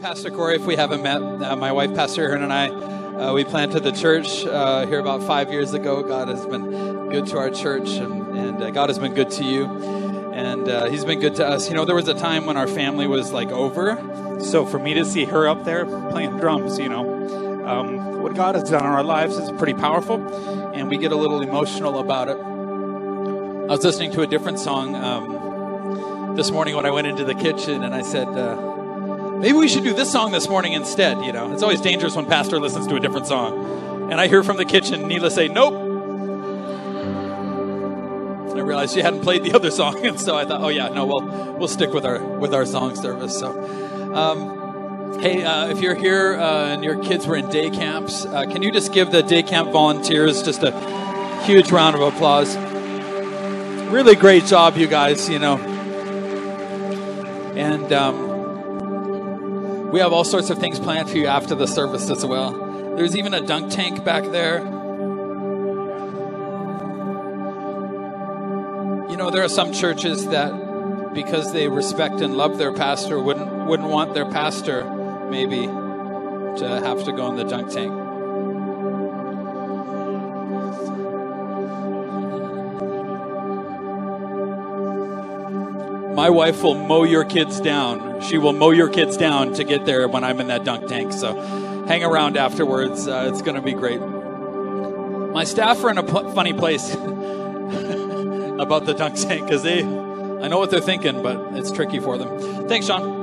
Pastor Corey. If we haven't met, uh, my wife, Pastor Erin, and I, uh, we planted the church uh, here about five years ago. God has been good to our church, and, and uh, God has been good to you, and uh, He's been good to us. You know, there was a time when our family was like over. So for me to see her up there playing drums, you know, um, what God has done in our lives is pretty powerful, and we get a little emotional about it. I was listening to a different song um, this morning when I went into the kitchen, and I said. Maybe we should do this song this morning instead. You know, it's always dangerous when pastor listens to a different song. And I hear from the kitchen Neela say, "Nope." I realized she hadn't played the other song, and so I thought, "Oh yeah, no, we'll we'll stick with our with our song service." So, um, hey, uh, if you're here uh, and your kids were in day camps, uh, can you just give the day camp volunteers just a huge round of applause? Really great job, you guys. You know, and. Um, we have all sorts of things planned for you after the service as well. There's even a dunk tank back there. You know, there are some churches that, because they respect and love their pastor, wouldn't wouldn't want their pastor maybe to have to go in the dunk tank. My wife will mow your kids down. She will mow your kids down to get there when I'm in that dunk tank. So hang around afterwards. Uh, it's going to be great. My staff are in a p- funny place about the dunk tank because they, I know what they're thinking, but it's tricky for them. Thanks, Sean.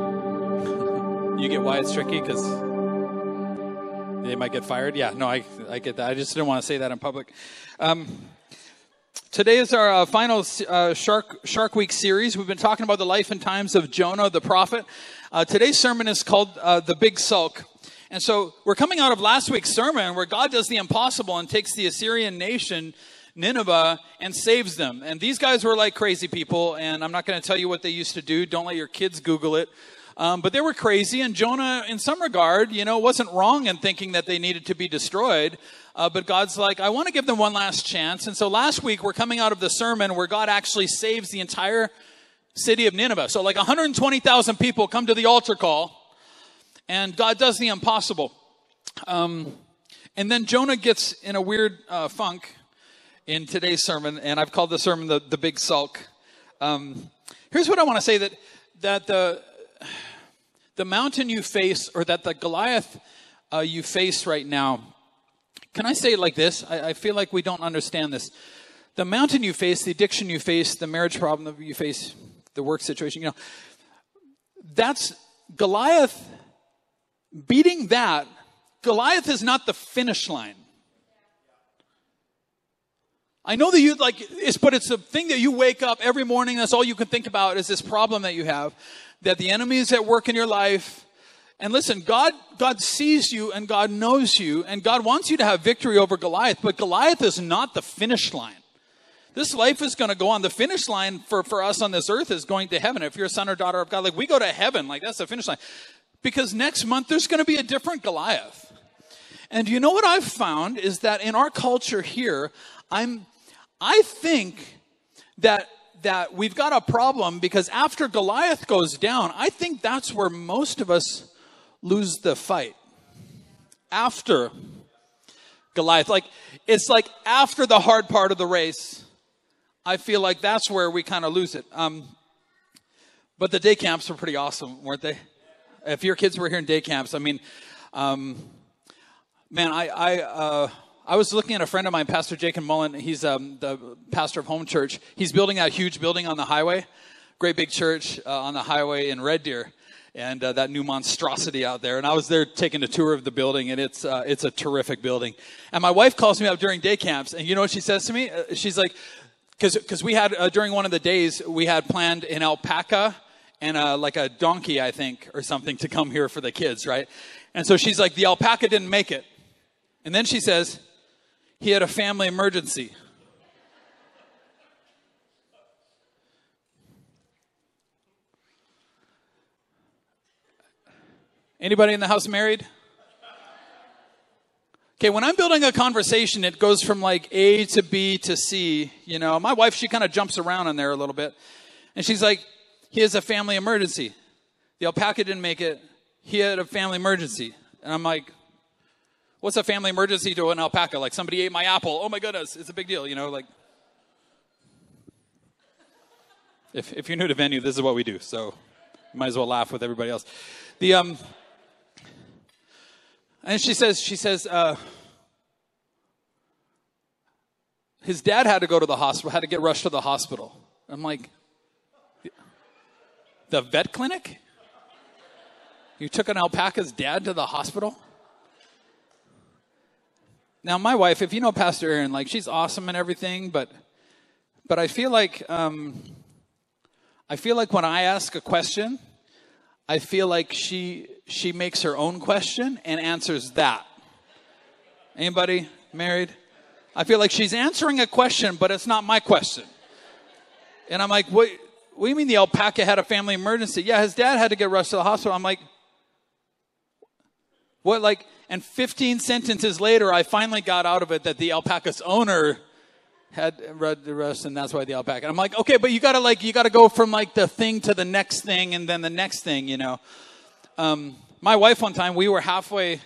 You get why it's tricky because they might get fired. Yeah, no, I, I get that. I just didn't want to say that in public. Um, Today is our uh, final uh, Shark, Shark Week series. We've been talking about the life and times of Jonah the prophet. Uh, today's sermon is called uh, The Big Sulk. And so we're coming out of last week's sermon where God does the impossible and takes the Assyrian nation, Nineveh, and saves them. And these guys were like crazy people, and I'm not going to tell you what they used to do. Don't let your kids Google it. Um, but they were crazy, and Jonah, in some regard, you know, wasn't wrong in thinking that they needed to be destroyed. Uh, but God's like, I want to give them one last chance. And so last week, we're coming out of the sermon where God actually saves the entire city of Nineveh. So, like 120,000 people come to the altar call, and God does the impossible. Um, and then Jonah gets in a weird uh, funk in today's sermon, and I've called the sermon the, the Big Sulk. Um, here's what I want to say that, that the the mountain you face, or that the Goliath uh, you face right now, can I say it like this? I, I feel like we don't understand this. The mountain you face, the addiction you face, the marriage problem that you face, the work situation, you know, that's Goliath beating that. Goliath is not the finish line. I know that you like it's, but it's a thing that you wake up every morning. That's all you can think about is this problem that you have that the enemy is at work in your life. And listen, God, God sees you and God knows you and God wants you to have victory over Goliath, but Goliath is not the finish line. This life is going to go on. The finish line for, for us on this earth is going to heaven. If you're a son or daughter of God, like we go to heaven, like that's the finish line. Because next month there's going to be a different Goliath. And you know what I've found is that in our culture here, I'm, I think that that we've got a problem because after Goliath goes down, I think that's where most of us lose the fight. After Goliath. Like, it's like after the hard part of the race, I feel like that's where we kind of lose it. Um, but the day camps were pretty awesome, weren't they? If your kids were here in day camps, I mean, um, man, I, I, uh, I was looking at a friend of mine, Pastor Jacob Mullen. He's um, the pastor of Home Church. He's building that huge building on the highway, great big church uh, on the highway in Red Deer, and uh, that new monstrosity out there. And I was there taking a tour of the building, and it's uh, it's a terrific building. And my wife calls me up during day camps, and you know what she says to me? Uh, she's like, because because we had uh, during one of the days we had planned an alpaca and a, like a donkey, I think, or something to come here for the kids, right? And so she's like, the alpaca didn't make it. And then she says, he had a family emergency. Anybody in the house married? Okay, when I'm building a conversation, it goes from like A to B to C. You know, my wife, she kind of jumps around in there a little bit. And she's like, he has a family emergency. The alpaca didn't make it. he had a family emergency. And I'm like, what's a family emergency to an alpaca? Like somebody ate my apple. Oh my goodness, it's a big deal, you know, like. If, if you're new to venue, this is what we do. So might as well laugh with everybody else. The um, and she says, she says, uh, his dad had to go to the hospital, had to get rushed to the hospital. I'm like, the vet clinic? You took an alpaca's dad to the hospital? Now, my wife, if you know Pastor Erin, like she's awesome and everything, but but I feel like um, I feel like when I ask a question, I feel like she she makes her own question and answers that. Anybody married? I feel like she's answering a question, but it's not my question. And I'm like, what, what do you mean the alpaca had a family emergency? Yeah, his dad had to get rushed to the hospital. I'm like, what, like, and 15 sentences later, I finally got out of it that the alpaca's owner had read the rest, and that's why the alpaca. I'm like, okay, but you gotta like, you gotta go from like the thing to the next thing, and then the next thing, you know. Um, my wife one time, we were halfway,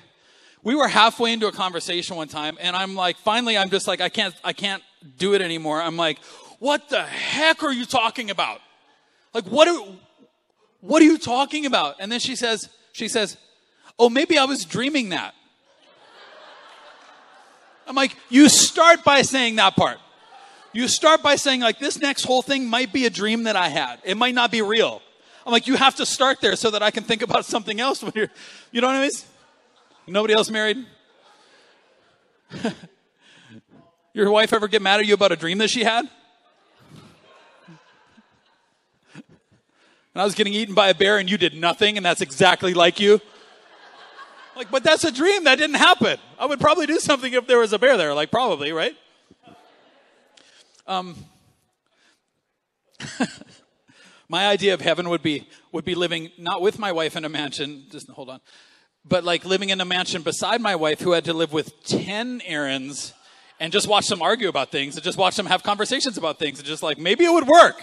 we were halfway into a conversation one time, and I'm like, finally, I'm just like, I can't, I can't do it anymore. I'm like, what the heck are you talking about? Like, what are, what are you talking about? And then she says, she says, oh, maybe I was dreaming that. I'm like, you start by saying that part. You start by saying, like, this next whole thing might be a dream that I had. It might not be real. I'm like, you have to start there so that I can think about something else when you're, you know what I mean? Nobody else married? Your wife ever get mad at you about a dream that she had? And I was getting eaten by a bear and you did nothing and that's exactly like you? Like, but that's a dream. That didn't happen. I would probably do something if there was a bear there. Like, probably, right? Um, my idea of heaven would be would be living not with my wife in a mansion. Just hold on, but like living in a mansion beside my wife, who had to live with ten errands and just watch them argue about things, and just watch them have conversations about things, and just like maybe it would work,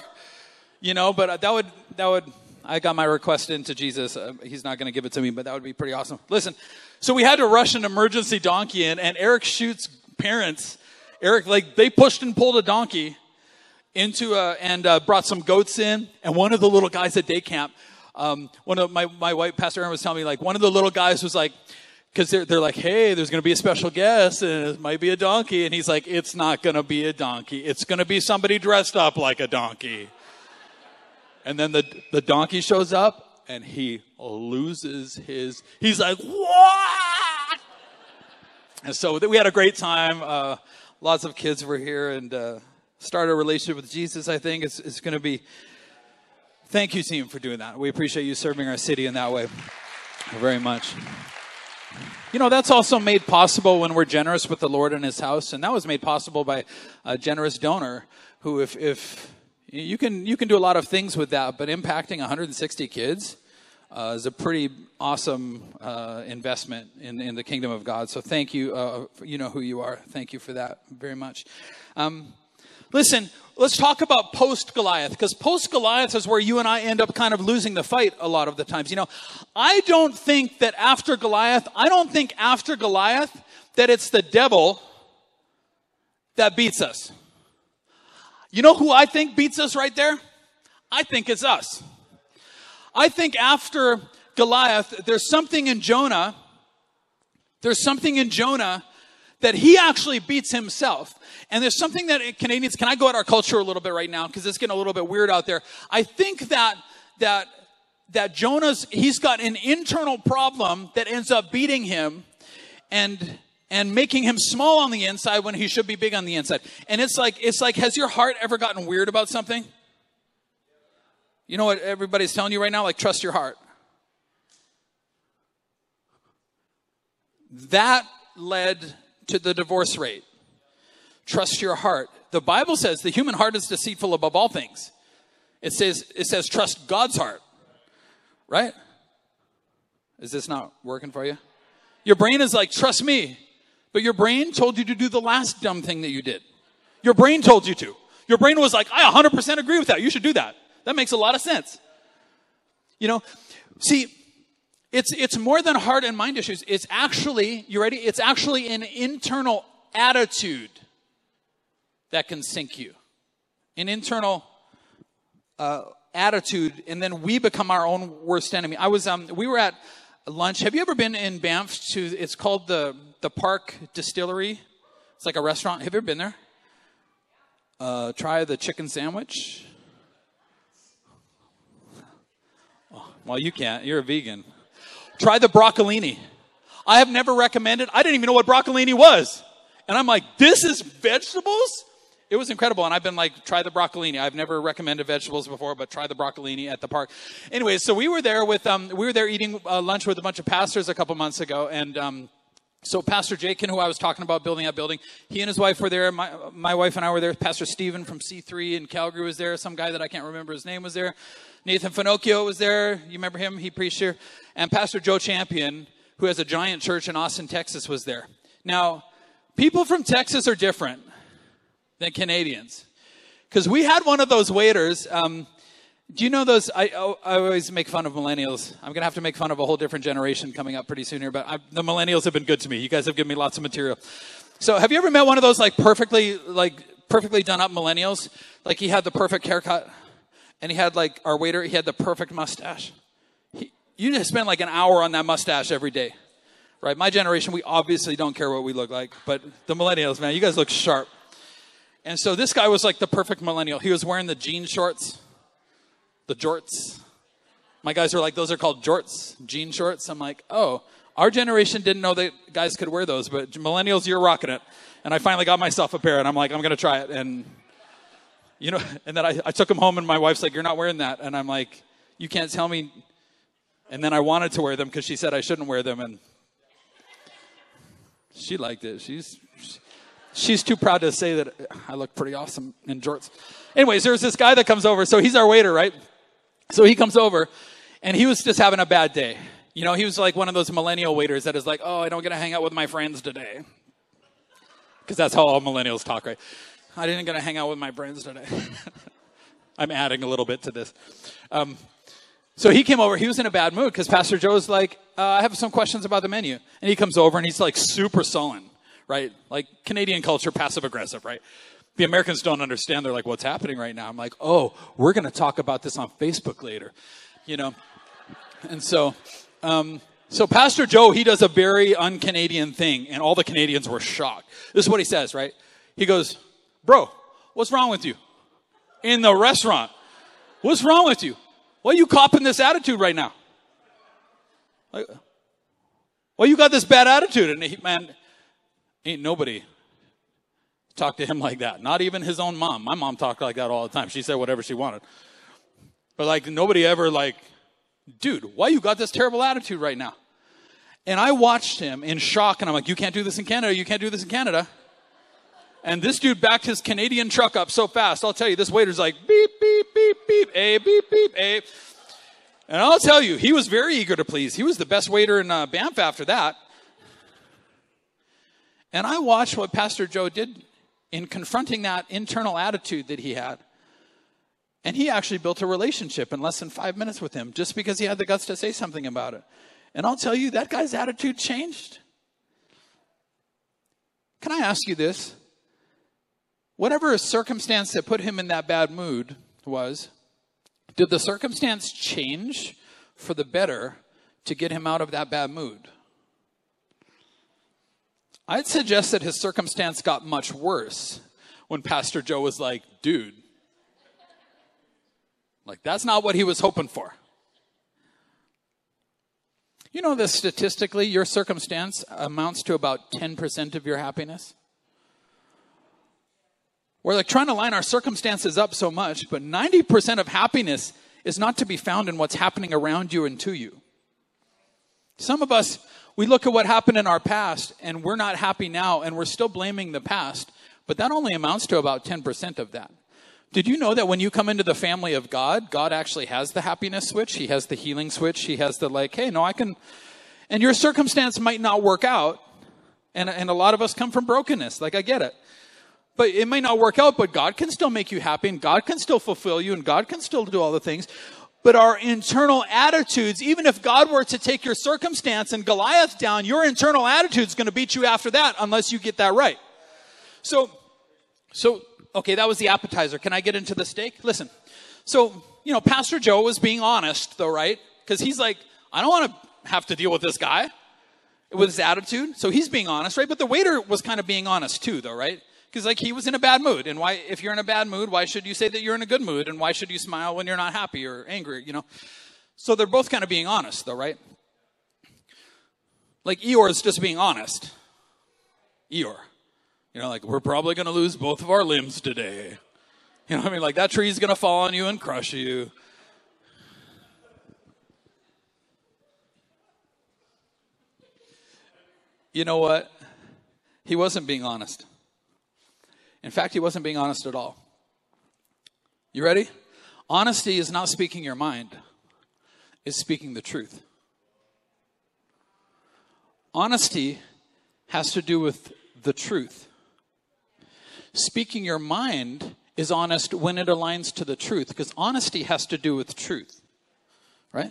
you know. But that would that would. I got my request into Jesus. Uh, he's not going to give it to me, but that would be pretty awesome. Listen, so we had to rush an emergency donkey in, and Eric Schute's parents Eric, like they pushed and pulled a donkey into a, and uh, brought some goats in. And one of the little guys at day camp, um, one of my, my white pastor Erin was telling me, like, one of the little guys was like, because they're, they're like, hey, there's going to be a special guest and it might be a donkey. And he's like, it's not going to be a donkey. It's going to be somebody dressed up like a donkey. And then the, the donkey shows up and he loses his, he's like, what? And so we had a great time. Uh, lots of kids were here and uh, start a relationship with Jesus, I think it's, it's going to be. Thank you, team, for doing that. We appreciate you serving our city in that way very much. You know, that's also made possible when we're generous with the Lord and His house, and that was made possible by a generous donor who, if, if you can, you can do a lot of things with that, but impacting 160 kids uh, is a pretty awesome uh, investment in, in the kingdom of God. So thank you. Uh, you know who you are. Thank you for that very much. Um, listen, let's talk about post Goliath because post Goliath is where you and I end up kind of losing the fight a lot of the times. You know, I don't think that after Goliath, I don't think after Goliath that it's the devil that beats us. You know who I think beats us right there? I think it's us. I think after Goliath, there's something in Jonah, there's something in Jonah that he actually beats himself. And there's something that Canadians, can I go at our culture a little bit right now? Because it's getting a little bit weird out there. I think that, that, that Jonah's, he's got an internal problem that ends up beating him and, and making him small on the inside when he should be big on the inside. And it's like, it's like, has your heart ever gotten weird about something? You know what everybody's telling you right now? Like, trust your heart. That led to the divorce rate. Trust your heart. The Bible says the human heart is deceitful above all things. It says, it says trust God's heart. Right? Is this not working for you? Your brain is like, trust me. But your brain told you to do the last dumb thing that you did. Your brain told you to. Your brain was like, I 100% agree with that. You should do that. That makes a lot of sense. You know, see, It's, it's more than heart and mind issues. It's actually, you ready? It's actually an internal attitude that can sink you. An internal uh, attitude, and then we become our own worst enemy. I was, um, we were at lunch. Have you ever been in Banff to, it's called the, the Park Distillery? It's like a restaurant. Have you ever been there? Uh, try the chicken sandwich. Oh, well, you can't. You're a vegan. Try the broccolini. I have never recommended. I didn't even know what broccolini was. And I'm like, this is vegetables? It was incredible. And I've been like, try the broccolini. I've never recommended vegetables before, but try the broccolini at the park. Anyway, so we were there with, um, we were there eating uh, lunch with a bunch of pastors a couple months ago. And, um, so Pastor Jakin, who I was talking about building that building, he and his wife were there. My, my wife and I were there. Pastor Stephen from C3 in Calgary was there. Some guy that I can't remember his name was there. Nathan Finochio was there. You remember him? He preached here. And Pastor Joe Champion, who has a giant church in Austin, Texas, was there. Now, people from Texas are different than Canadians. Because we had one of those waiters. Um, do you know those? I, oh, I always make fun of millennials. I'm going to have to make fun of a whole different generation coming up pretty soon here, but I, the millennials have been good to me. You guys have given me lots of material. So, have you ever met one of those like perfectly, like perfectly done up millennials? Like he had the perfect haircut, and he had like our waiter. He had the perfect mustache. He, you just spend like an hour on that mustache every day, right? My generation, we obviously don't care what we look like, but the millennials, man, you guys look sharp. And so this guy was like the perfect millennial. He was wearing the jean shorts the jorts. My guys are like, those are called jorts, jean shorts. I'm like, oh, our generation didn't know that guys could wear those, but millennials, you're rocking it. And I finally got myself a pair, and I'm like, I'm to try it. And, you know, and then I, I took them home, and my wife's like, you're not wearing that. And I'm like, you can't tell me. And then I wanted to wear them because she said I shouldn't wear them, and she liked it. She's she's too proud to say that I look pretty awesome in jorts. Anyways, there's this guy that comes over. So he's our waiter, right? So he comes over and he was just having a bad day. You know, he was like one of those millennial waiters that is like, oh, I don't get to hang out with my friends today. Because that's how all millennials talk, right? I didn't get to hang out with my friends today. I'm adding a little bit to this. Um, so he came over. He was in a bad mood because Pastor Joe's like, uh, I have some questions about the menu. And he comes over and he's like super sullen, right? Like Canadian culture, passive aggressive, right? The Americans don't understand. They're like, what's happening right now? I'm like, oh, we're going to talk about this on Facebook later, you know? And so, um, so Pastor Joe, he does a very un-Canadian thing, and all the Canadians were shocked. This is what he says, right? He goes, bro, what's wrong with you? In the restaurant. What's wrong with you? Why are you copping this attitude right now? Like, why you got this bad attitude? And he, man, ain't nobody talk to him like that. Not even his own mom. My mom talked like that all the time. She said whatever she wanted. But like nobody ever like, dude, why you got this terrible attitude right now? And I watched him in shock and I'm like, you can't do this in Canada. You can't do this in Canada. And this dude backed his Canadian truck up so fast. I'll tell you, this waiter's like, beep, beep, beep, beep, a, beep, beep, a. And I'll tell you, he was very eager to please. He was the best waiter in uh, Banff after that. And I watched what Pastor Joe did in confronting that internal attitude that he had. And he actually built a relationship in less than five minutes with him just because he had the guts to say something about it. And I'll tell you, that guy's attitude changed. Can I ask you this? Whatever circumstance that put him in that bad mood was, did the circumstance change for the better to get him out of that bad mood? I'd suggest that his circumstance got much worse when Pastor Joe was like, dude, like that's not what he was hoping for. You know that statistically, your circumstance amounts to about 10% of your happiness? We're like trying to line our circumstances up so much, but 90% of happiness is not to be found in what's happening around you and to you. Some of us we look at what happened in our past and we're not happy now and we're still blaming the past, but that only amounts to about 10% of that. Did you know that when you come into the family of God, God actually has the happiness switch? He has the healing switch. He has the like, hey, no, I can, and your circumstance might not work out. And, and a lot of us come from brokenness. Like, I get it. But it may not work out, but God can still make you happy and God can still fulfill you and God can still do all the things. But our internal attitudes, even if God were to take your circumstance and Goliath down, your internal attitude is going to beat you after that unless you get that right. So, so, okay, that was the appetizer. Can I get into the steak? Listen. So, you know, Pastor Joe was being honest though, right? Because he's like, I don't want to have to deal with this guy with his attitude. So he's being honest, right? But the waiter was kind of being honest too, though, right? Because like he was in a bad mood, and why? If you're in a bad mood, why should you say that you're in a good mood? And why should you smile when you're not happy or angry? You know. So they're both kind of being honest, though, right? Like Eeyore is just being honest. Eeyore, you know, like we're probably going to lose both of our limbs today. You know I mean? Like that tree's going to fall on you and crush you. You know what? He wasn't being honest. In fact, he wasn't being honest at all. You ready? Honesty is not speaking your mind, it's speaking the truth. Honesty has to do with the truth. Speaking your mind is honest when it aligns to the truth, because honesty has to do with truth, right?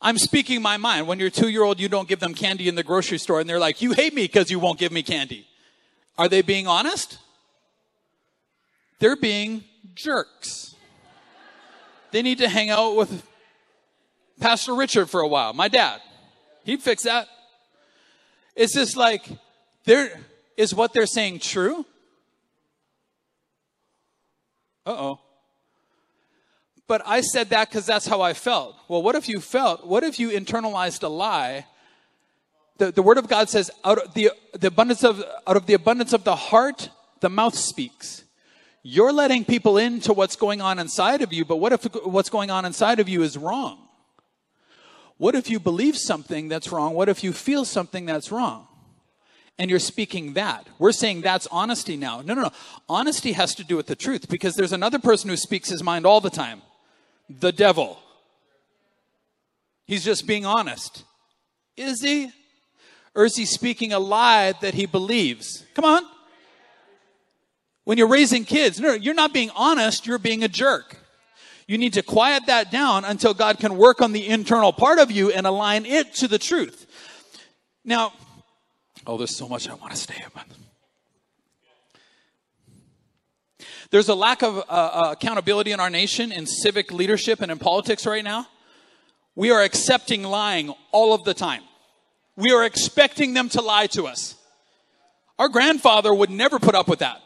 I'm speaking my mind. When you're two year old, you don't give them candy in the grocery store and they're like, you hate me because you won't give me candy. Are they being honest? They're being jerks. They need to hang out with Pastor Richard for a while, my dad. He'd fix that. It's just like, there is what they're saying true? Uh oh but I said that because that's how I felt. Well, what if you felt? What if you internalized a lie? The, the word of God says, out of the, the abundance of, out of the abundance of the heart, the mouth speaks. You're letting people into what's going on inside of you, but what if what's going on inside of you is wrong? What if you believe something that's wrong? What if you feel something that's wrong? and you're speaking that. We're saying that's honesty now. No, no, no. Honesty has to do with the truth because there's another person who speaks his mind all the time the devil. He's just being honest. Is he? Or is he speaking a lie that he believes? Come on. When you're raising kids, no, you're not being honest, you're being a jerk. You need to quiet that down until God can work on the internal part of you and align it to the truth. Now, oh, there's so much I want to stay about. There's a lack of uh, uh, accountability in our nation, in civic leadership, and in politics right now. We are accepting lying all of the time. We are expecting them to lie to us. Our grandfather would never put up with that.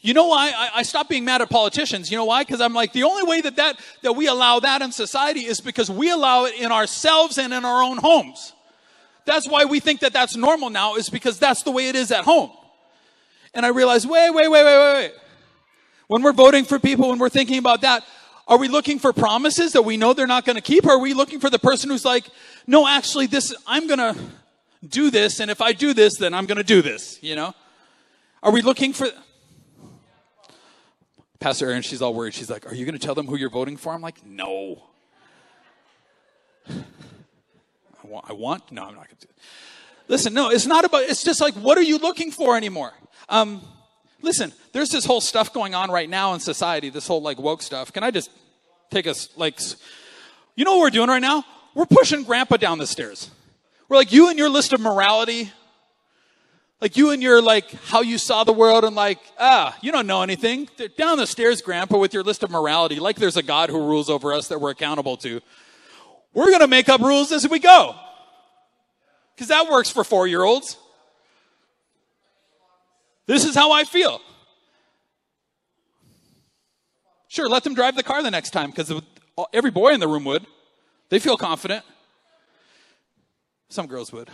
You know why? I, I stopped being mad at politicians. You know why? Because I'm like, the only way that, that that we allow that in society is because we allow it in ourselves and in our own homes. That's why we think that that's normal now, is because that's the way it is at home. And I realized, wait, wait, wait, wait, wait, wait. When we're voting for people, when we're thinking about that, are we looking for promises that we know they're not going to keep? Or are we looking for the person who's like, no, actually, this, I'm going to do this. And if I do this, then I'm going to do this, you know? Are we looking for, Pastor Erin, she's all worried. She's like, Are you going to tell them who you're voting for? I'm like, No. I want, I want no, I'm not going to do it. Listen, no, it's not about, it's just like, what are you looking for anymore? Um, Listen, there's this whole stuff going on right now in society, this whole like woke stuff. Can I just take us like, you know what we're doing right now? We're pushing grandpa down the stairs. We're like, you and your list of morality, like you and your like how you saw the world and like, ah, you don't know anything. They're Down the stairs, grandpa, with your list of morality, like there's a God who rules over us that we're accountable to. We're going to make up rules as we go. Because that works for four year olds. This is how I feel. Sure, let them drive the car the next time because every boy in the room would. They feel confident. Some girls would.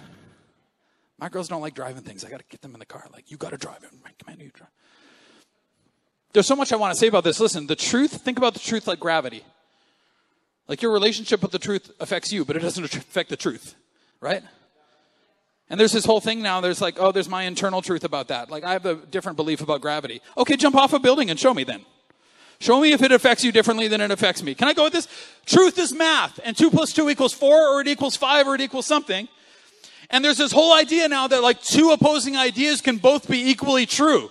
My girls don't like driving things. I got to get them in the car. Like, you got to drive it. Come on, you drive. There's so much I want to say about this. Listen, the truth, think about the truth like gravity. Like your relationship with the truth affects you, but it doesn't affect the truth, right? And there's this whole thing now, there's like, oh, there's my internal truth about that. Like, I have a different belief about gravity. Okay, jump off a building and show me then. Show me if it affects you differently than it affects me. Can I go with this? Truth is math, and two plus two equals four, or it equals five, or it equals something. And there's this whole idea now that like two opposing ideas can both be equally true.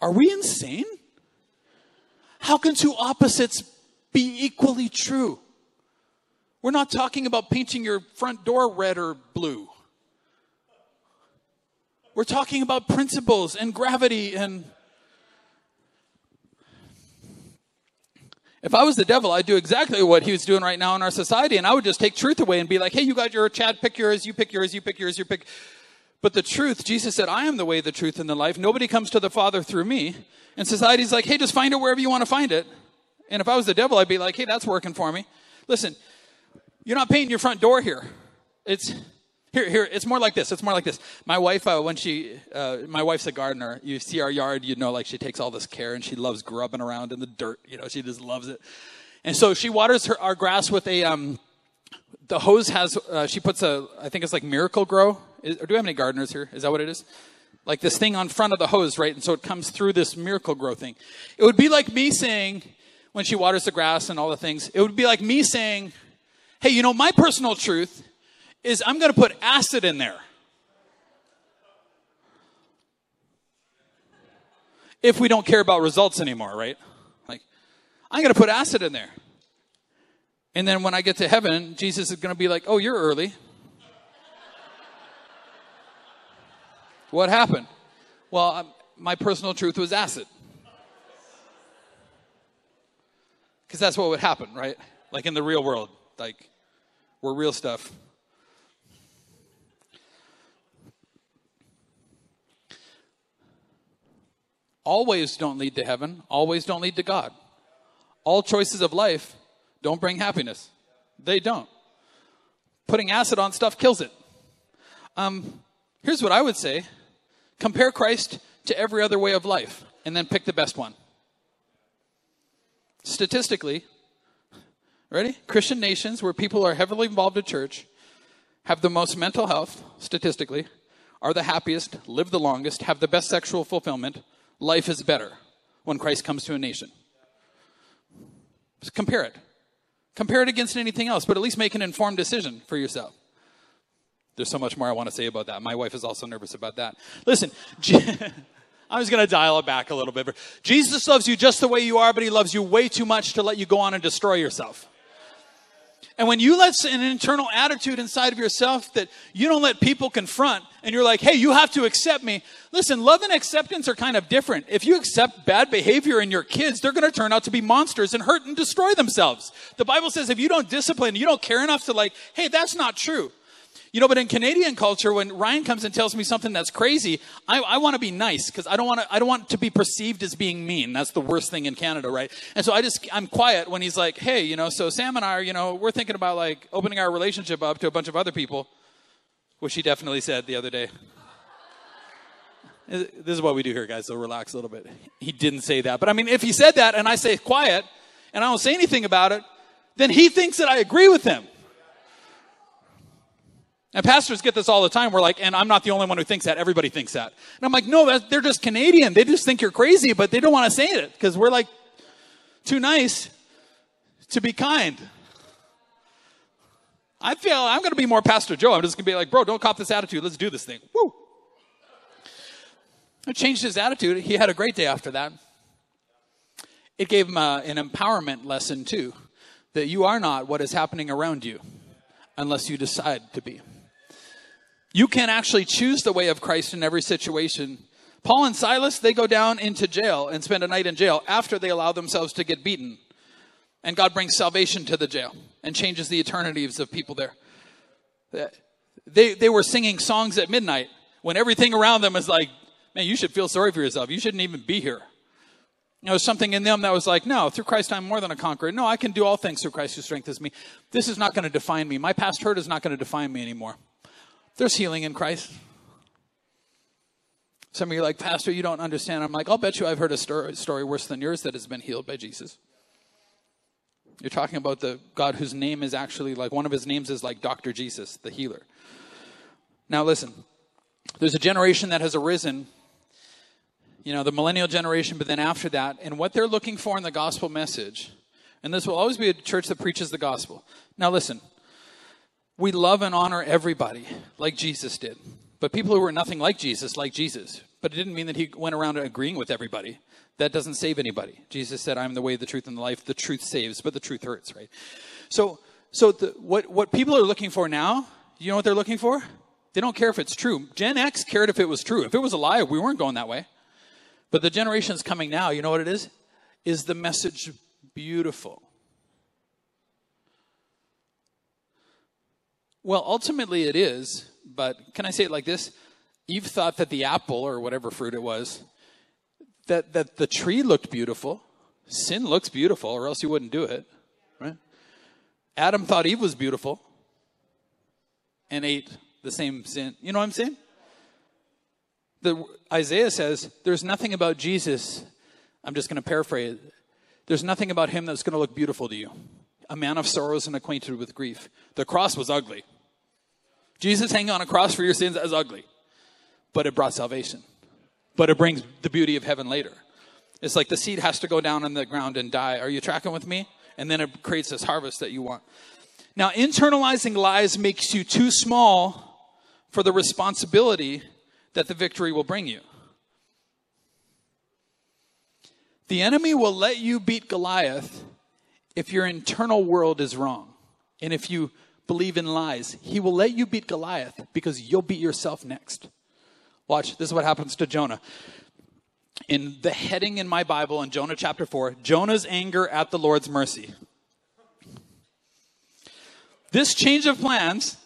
Are we insane? How can two opposites be equally true? We're not talking about painting your front door red or blue. We're talking about principles and gravity and. If I was the devil, I'd do exactly what he was doing right now in our society, and I would just take truth away and be like, hey, you got your Chad, pick yours, you pick yours, you pick yours, you pick. But the truth, Jesus said, I am the way, the truth, and the life. Nobody comes to the Father through me. And society's like, hey, just find it wherever you want to find it. And if I was the devil, I'd be like, hey, that's working for me. Listen, you're not painting your front door here. It's here, here. It's more like this. It's more like this. My wife, uh, when she, uh, my wife's a gardener. You see our yard, you know, like she takes all this care and she loves grubbing around in the dirt. You know, she just loves it. And so she waters her, our grass with a, um, the hose has, uh, she puts a, I think it's like Miracle-Gro. Is, do we have any gardeners here? Is that what it is? Like this thing on front of the hose, right? And so it comes through this Miracle-Gro thing. It would be like me saying, when she waters the grass and all the things, it would be like me saying, hey, you know, my personal truth is I'm going to put acid in there. If we don't care about results anymore, right? Like, I'm going to put acid in there. And then when I get to heaven, Jesus is going to be like, oh, you're early. what happened? Well, um, my personal truth was acid. Because that's what would happen, right? Like in the real world. Like, we're real stuff. Always don't lead to heaven, always don't lead to God. All choices of life don't bring happiness. They don't. Putting acid on stuff kills it. Um, here's what I would say compare Christ to every other way of life and then pick the best one. Statistically, Ready? Christian nations where people are heavily involved in church have the most mental health, statistically, are the happiest, live the longest, have the best sexual fulfillment. Life is better when Christ comes to a nation. Compare it. Compare it against anything else, but at least make an informed decision for yourself. There's so much more I want to say about that. My wife is also nervous about that. Listen, I was going to dial it back a little bit. Jesus loves you just the way you are, but he loves you way too much to let you go on and destroy yourself. And when you let an internal attitude inside of yourself that you don't let people confront and you're like, hey, you have to accept me. Listen, love and acceptance are kind of different. If you accept bad behavior in your kids, they're going to turn out to be monsters and hurt and destroy themselves. The Bible says if you don't discipline, you don't care enough to like, hey, that's not true. You know, but in Canadian culture, when Ryan comes and tells me something that's crazy, I, I want to be nice because I don't want to. I don't want to be perceived as being mean. That's the worst thing in Canada, right? And so I just I'm quiet when he's like, "Hey, you know, so Sam and I are, you know, we're thinking about like opening our relationship up to a bunch of other people," which he definitely said the other day. This is what we do here, guys. So relax a little bit. He didn't say that, but I mean, if he said that and I say quiet and I don't say anything about it, then he thinks that I agree with him. And pastors get this all the time. We're like, and I'm not the only one who thinks that. Everybody thinks that. And I'm like, no, they're just Canadian. They just think you're crazy, but they don't want to say it because we're like too nice to be kind. I feel I'm going to be more Pastor Joe. I'm just going to be like, bro, don't cop this attitude. Let's do this thing. Woo. It changed his attitude. He had a great day after that. It gave him a, an empowerment lesson, too, that you are not what is happening around you unless you decide to be. You can actually choose the way of Christ in every situation. Paul and Silas, they go down into jail and spend a night in jail after they allow themselves to get beaten. And God brings salvation to the jail and changes the eternities of people there. They, they were singing songs at midnight when everything around them is like, man, you should feel sorry for yourself. You shouldn't even be here. You know, something in them that was like, no, through Christ I'm more than a conqueror. No, I can do all things through Christ who strengthens me. This is not going to define me. My past hurt is not going to define me anymore. There's healing in Christ. Some of you are like, Pastor, you don't understand. I'm like, I'll bet you I've heard a story, worse than yours that has been healed by Jesus. You're talking about the God whose name is actually like one of his names is like Dr. Jesus, the healer. Now, listen, there's a generation that has arisen, you know, the millennial generation, but then after that, and what they're looking for in the gospel message, and this will always be a church that preaches the gospel. Now, listen, we love and honor everybody like Jesus did. But people who were nothing like Jesus, like Jesus. But it didn't mean that he went around agreeing with everybody. That doesn't save anybody. Jesus said, I'm the way, the truth, and the life. The truth saves, but the truth hurts, right? So, so the, what, what people are looking for now, you know what they're looking for? They don't care if it's true. Gen X cared if it was true. If it was a lie, we weren't going that way. But the generations coming now, you know what it is? Is the message beautiful? Well, ultimately it is, but can I say it like this? Eve thought that the apple, or whatever fruit it was, that, that the tree looked beautiful. Sin looks beautiful, or else you wouldn't do it. Right? Adam thought Eve was beautiful and ate the same sin. You know what I'm saying? The, Isaiah says, There's nothing about Jesus, I'm just going to paraphrase, there's nothing about him that's going to look beautiful to you. A man of sorrows and acquainted with grief. The cross was ugly. Jesus hanging on a cross for your sins is ugly, but it brought salvation. But it brings the beauty of heaven later. It's like the seed has to go down in the ground and die. Are you tracking with me? And then it creates this harvest that you want. Now, internalizing lies makes you too small for the responsibility that the victory will bring you. The enemy will let you beat Goliath if your internal world is wrong. And if you believe in lies, he will let you beat Goliath because you'll beat yourself next. Watch, this is what happens to Jonah. In the heading in my Bible in Jonah chapter 4, Jonah's anger at the Lord's mercy. This change of plans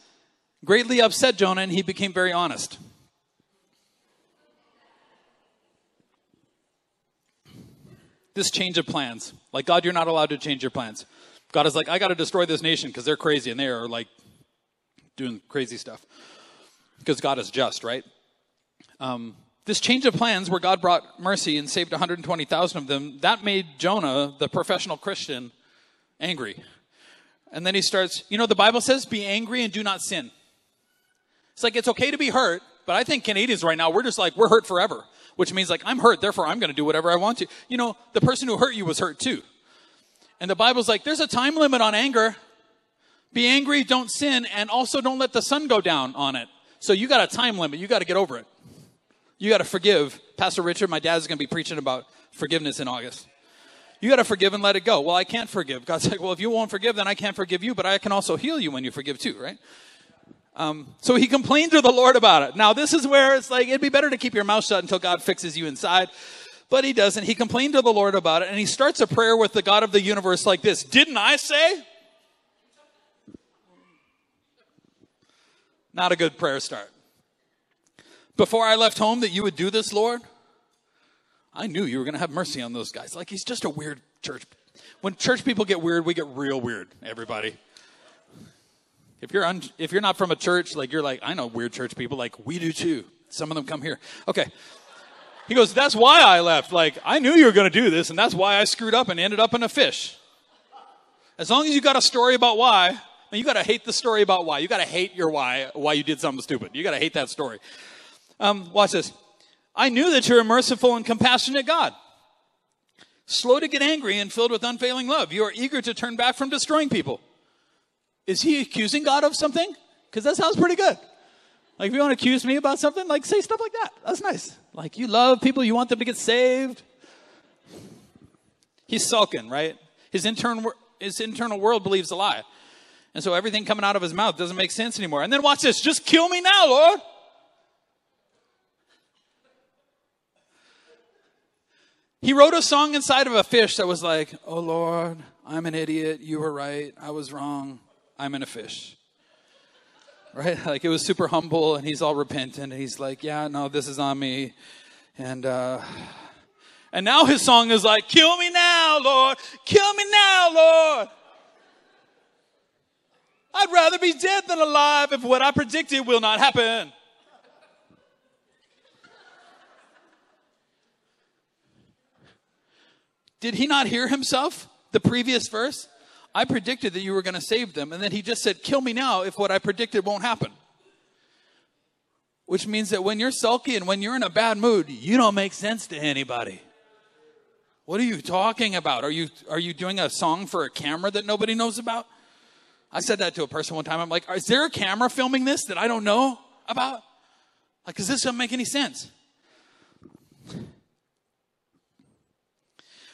greatly upset Jonah and he became very honest. This change of plans. Like, God, you're not allowed to change your plans. God is like, I got to destroy this nation because they're crazy and they are like doing crazy stuff. Because God is just, right? Um, this change of plans where God brought mercy and saved 120,000 of them, that made Jonah, the professional Christian, angry. And then he starts, you know, the Bible says, be angry and do not sin. It's like, it's okay to be hurt, but I think Canadians right now, we're just like, we're hurt forever, which means like, I'm hurt, therefore I'm going to do whatever I want to. You know, the person who hurt you was hurt too. And the Bible's like, there's a time limit on anger. Be angry, don't sin, and also don't let the sun go down on it. So you got a time limit. You got to get over it. You got to forgive. Pastor Richard, my dad's going to be preaching about forgiveness in August. You got to forgive and let it go. Well, I can't forgive. God's like, well, if you won't forgive, then I can't forgive you, but I can also heal you when you forgive too, right? Um, so he complained to the Lord about it. Now, this is where it's like, it'd be better to keep your mouth shut until God fixes you inside. But he doesn't. He complained to the Lord about it, and he starts a prayer with the God of the universe like this Didn't I say? Not a good prayer start. Before I left home, that you would do this, Lord? I knew you were going to have mercy on those guys. Like, he's just a weird church. When church people get weird, we get real weird, everybody. If you're, un- if you're not from a church, like, you're like, I know weird church people, like, we do too. Some of them come here. Okay. He goes, That's why I left. Like, I knew you were going to do this, and that's why I screwed up and ended up in a fish. As long as you got a story about why, you got to hate the story about why. You got to hate your why, why you did something stupid. You got to hate that story. Um, watch this. I knew that you're a merciful and compassionate God, slow to get angry and filled with unfailing love. You are eager to turn back from destroying people. Is he accusing God of something? Because that sounds pretty good. Like, if you want to accuse me about something, like, say stuff like that. That's nice. Like, you love people, you want them to get saved. He's sulking, right? His, intern, his internal world believes a lie. And so everything coming out of his mouth doesn't make sense anymore. And then watch this just kill me now, Lord. He wrote a song inside of a fish that was like, Oh Lord, I'm an idiot. You were right. I was wrong. I'm in a fish. Right? Like it was super humble and he's all repentant and he's like, Yeah, no, this is on me. And, uh, and now his song is like, Kill me now, Lord. Kill me now, Lord. I'd rather be dead than alive if what I predicted will not happen. Did he not hear himself? The previous verse? I predicted that you were going to save them. And then he just said, Kill me now if what I predicted won't happen. Which means that when you're sulky and when you're in a bad mood, you don't make sense to anybody. What are you talking about? Are you, are you doing a song for a camera that nobody knows about? I said that to a person one time. I'm like, is there a camera filming this that I don't know about? Like, Because this doesn't make any sense.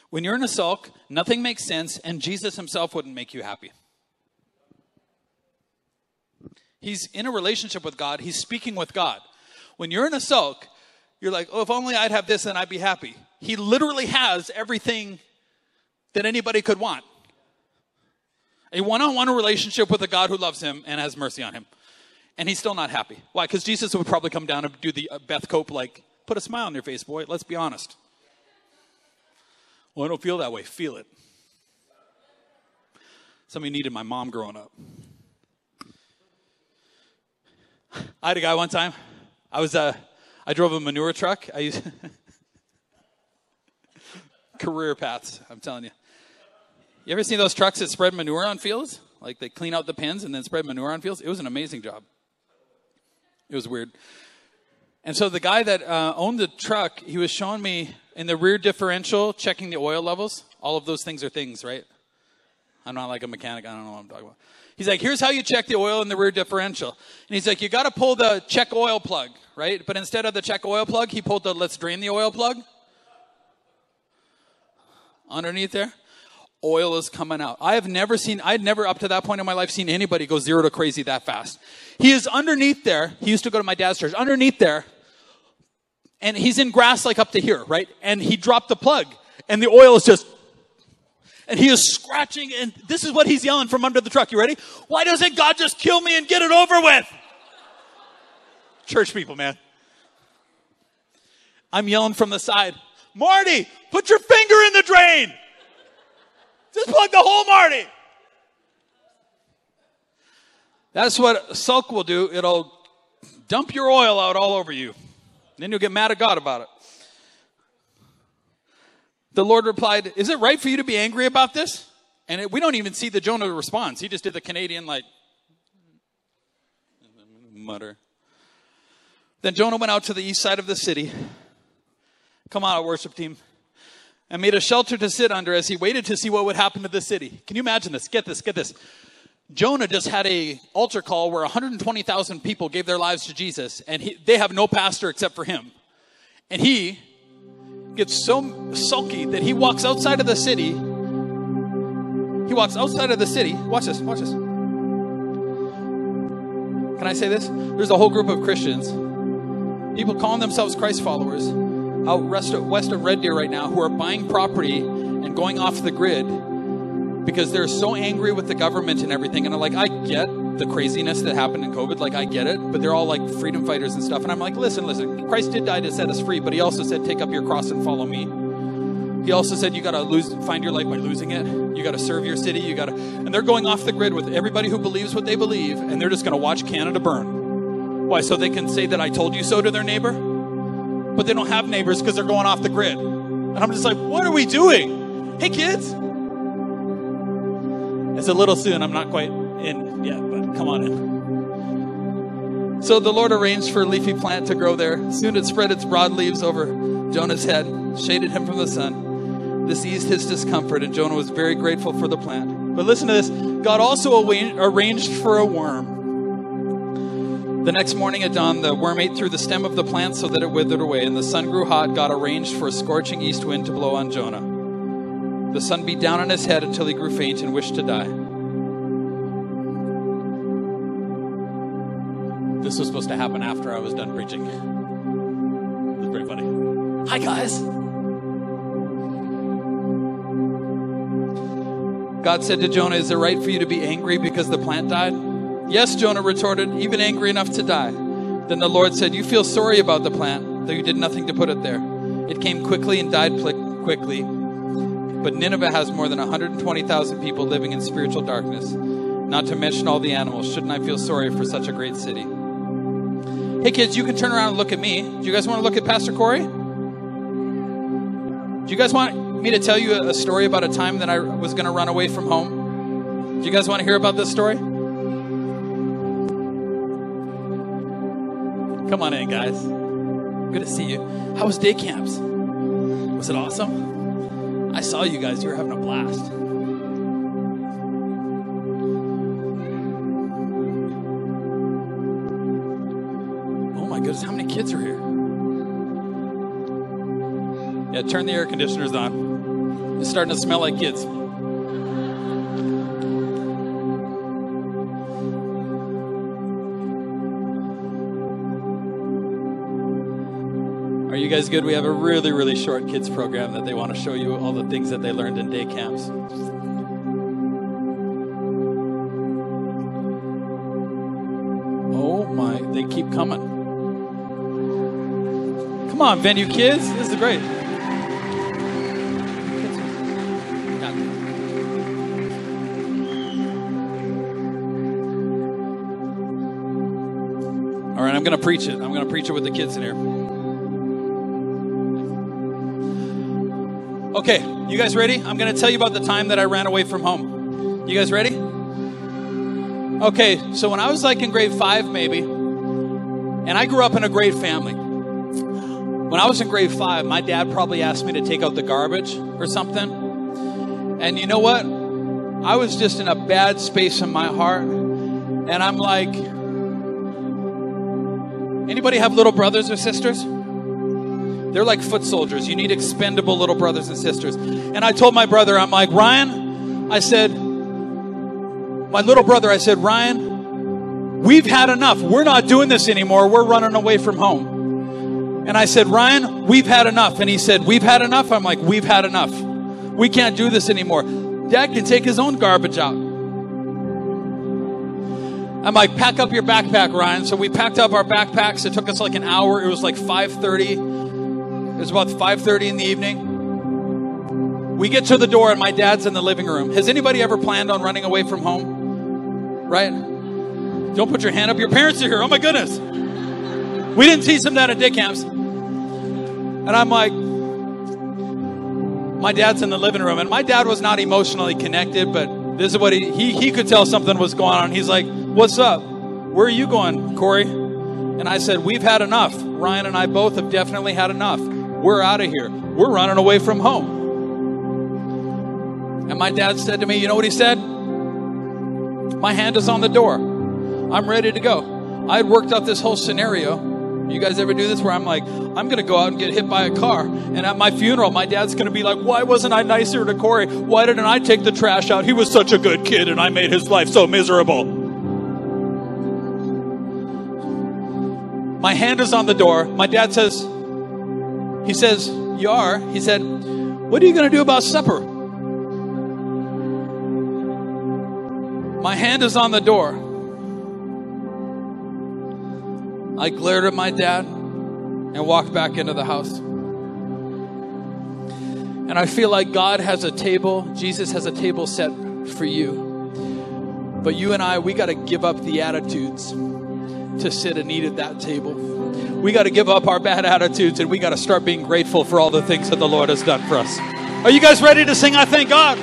When you're in a sulk, nothing makes sense, and Jesus himself wouldn't make you happy. He's in a relationship with God, he's speaking with God. When you're in a sulk, you're like, oh, if only I'd have this, then I'd be happy. He literally has everything that anybody could want a one on one relationship with a God who loves him and has mercy on him. And he's still not happy. Why? Because Jesus would probably come down and do the uh, Beth Cope, like, put a smile on your face, boy. Let's be honest. Well, I don't feel that way. Feel it. Somebody needed my mom growing up. I had a guy one time. I was uh, I drove a manure truck. I used career paths. I'm telling you. You ever seen those trucks that spread manure on fields? Like they clean out the pens and then spread manure on fields? It was an amazing job. It was weird. And so the guy that uh, owned the truck, he was showing me in the rear differential, checking the oil levels. All of those things are things, right? I'm not like a mechanic. I don't know what I'm talking about. He's like, here's how you check the oil in the rear differential. And he's like, you got to pull the check oil plug, right? But instead of the check oil plug, he pulled the let's drain the oil plug. Underneath there oil is coming out. I have never seen, I had never up to that point in my life seen anybody go zero to crazy that fast. He is underneath there. He used to go to my dad's church. Underneath there, and he's in grass like up to here, right? And he dropped the plug, and the oil is just, and he is scratching, and this is what he's yelling from under the truck. You ready? Why doesn't God just kill me and get it over with? Church people, man. I'm yelling from the side, Marty, put your finger in the drain. Just plug the hole, Marty. That's what sulk will do. It'll dump your oil out all over you. Then you'll get mad at God about it. The Lord replied, Is it right for you to be angry about this? And it, we don't even see the Jonah response. He just did the Canadian, like, mutter. Then Jonah went out to the east side of the city. Come on, worship team and made a shelter to sit under as he waited to see what would happen to the city. Can you imagine this? Get this, get this. Jonah just had a altar call where 120,000 people gave their lives to Jesus, and he, they have no pastor except for him. And he gets so sulky that he walks outside of the city. He walks outside of the city. Watch this, watch this. Can I say this? There's a whole group of Christians, people calling themselves Christ followers, out west of, west of Red Deer right now who are buying property and going off the grid because they're so angry with the government and everything. And I'm like, I get the craziness that happened in COVID. Like, I get it. But they're all like freedom fighters and stuff. And I'm like, listen, listen. Christ did die to set us free, but he also said, take up your cross and follow me. He also said, you got to lose, find your life by losing it. You got to serve your city. You got to, and they're going off the grid with everybody who believes what they believe, and they're just going to watch Canada burn. Why? So they can say that I told you so to their neighbor? but they don't have neighbors because they're going off the grid. And I'm just like, what are we doing? Hey, kids. It's a little soon. I'm not quite in yet, but come on in. So the Lord arranged for a leafy plant to grow there. Soon it spread its broad leaves over Jonah's head, shaded him from the sun. This eased his discomfort, and Jonah was very grateful for the plant. But listen to this God also arranged for a worm the next morning at dawn, the worm ate through the stem of the plant so that it withered away, and the sun grew hot. God arranged for a scorching east wind to blow on Jonah. The sun beat down on his head until he grew faint and wished to die. This was supposed to happen after I was done preaching. It was pretty funny. Hi, guys. God said to Jonah, Is it right for you to be angry because the plant died? Yes, Jonah retorted, even angry enough to die. Then the Lord said, You feel sorry about the plant, though you did nothing to put it there. It came quickly and died quickly. But Nineveh has more than 120,000 people living in spiritual darkness, not to mention all the animals. Shouldn't I feel sorry for such a great city? Hey, kids, you can turn around and look at me. Do you guys want to look at Pastor Corey? Do you guys want me to tell you a story about a time that I was going to run away from home? Do you guys want to hear about this story? Come on in, guys. Good to see you. How was day camps? Was it awesome? I saw you guys. You were having a blast. Oh my goodness, how many kids are here? Yeah, turn the air conditioners on. It's starting to smell like kids. Guys good? We have a really, really short kids program that they want to show you all the things that they learned in day camps. Oh my, they keep coming. Come on, venue kids. This is great. All right, I'm going to preach it. I'm going to preach it with the kids in here. Okay, you guys ready? I'm going to tell you about the time that I ran away from home. You guys ready? Okay, so when I was like in grade five, maybe, and I grew up in a great family. When I was in grade five, my dad probably asked me to take out the garbage or something. And you know what? I was just in a bad space in my heart. And I'm like, anybody have little brothers or sisters? They're like foot soldiers. You need expendable little brothers and sisters. And I told my brother, I'm like, Ryan, I said, my little brother, I said, Ryan, we've had enough. We're not doing this anymore. We're running away from home. And I said, Ryan, we've had enough. And he said, We've had enough. I'm like, We've had enough. We can't do this anymore. Dad can take his own garbage out. I'm like, pack up your backpack, Ryan. So we packed up our backpacks. It took us like an hour. It was like 5:30. It was about 5:30 in the evening. We get to the door and my dad's in the living room. Has anybody ever planned on running away from home? Right? Don't put your hand up. Your parents are here. Oh my goodness. We didn't teach them that at day camps. And I'm like, my dad's in the living room, and my dad was not emotionally connected, but this is what he, he, he could tell something was going on. He's like, What's up? Where are you going, Corey? And I said, We've had enough. Ryan and I both have definitely had enough. We're out of here. We're running away from home. And my dad said to me, You know what he said? My hand is on the door. I'm ready to go. I had worked out this whole scenario. You guys ever do this where I'm like, I'm going to go out and get hit by a car. And at my funeral, my dad's going to be like, Why wasn't I nicer to Corey? Why didn't I take the trash out? He was such a good kid and I made his life so miserable. My hand is on the door. My dad says, He says, You are. He said, What are you going to do about supper? My hand is on the door. I glared at my dad and walked back into the house. And I feel like God has a table, Jesus has a table set for you. But you and I, we got to give up the attitudes to sit and eat at that table. We got to give up our bad attitudes and we got to start being grateful for all the things that the Lord has done for us. Are you guys ready to sing I Thank God?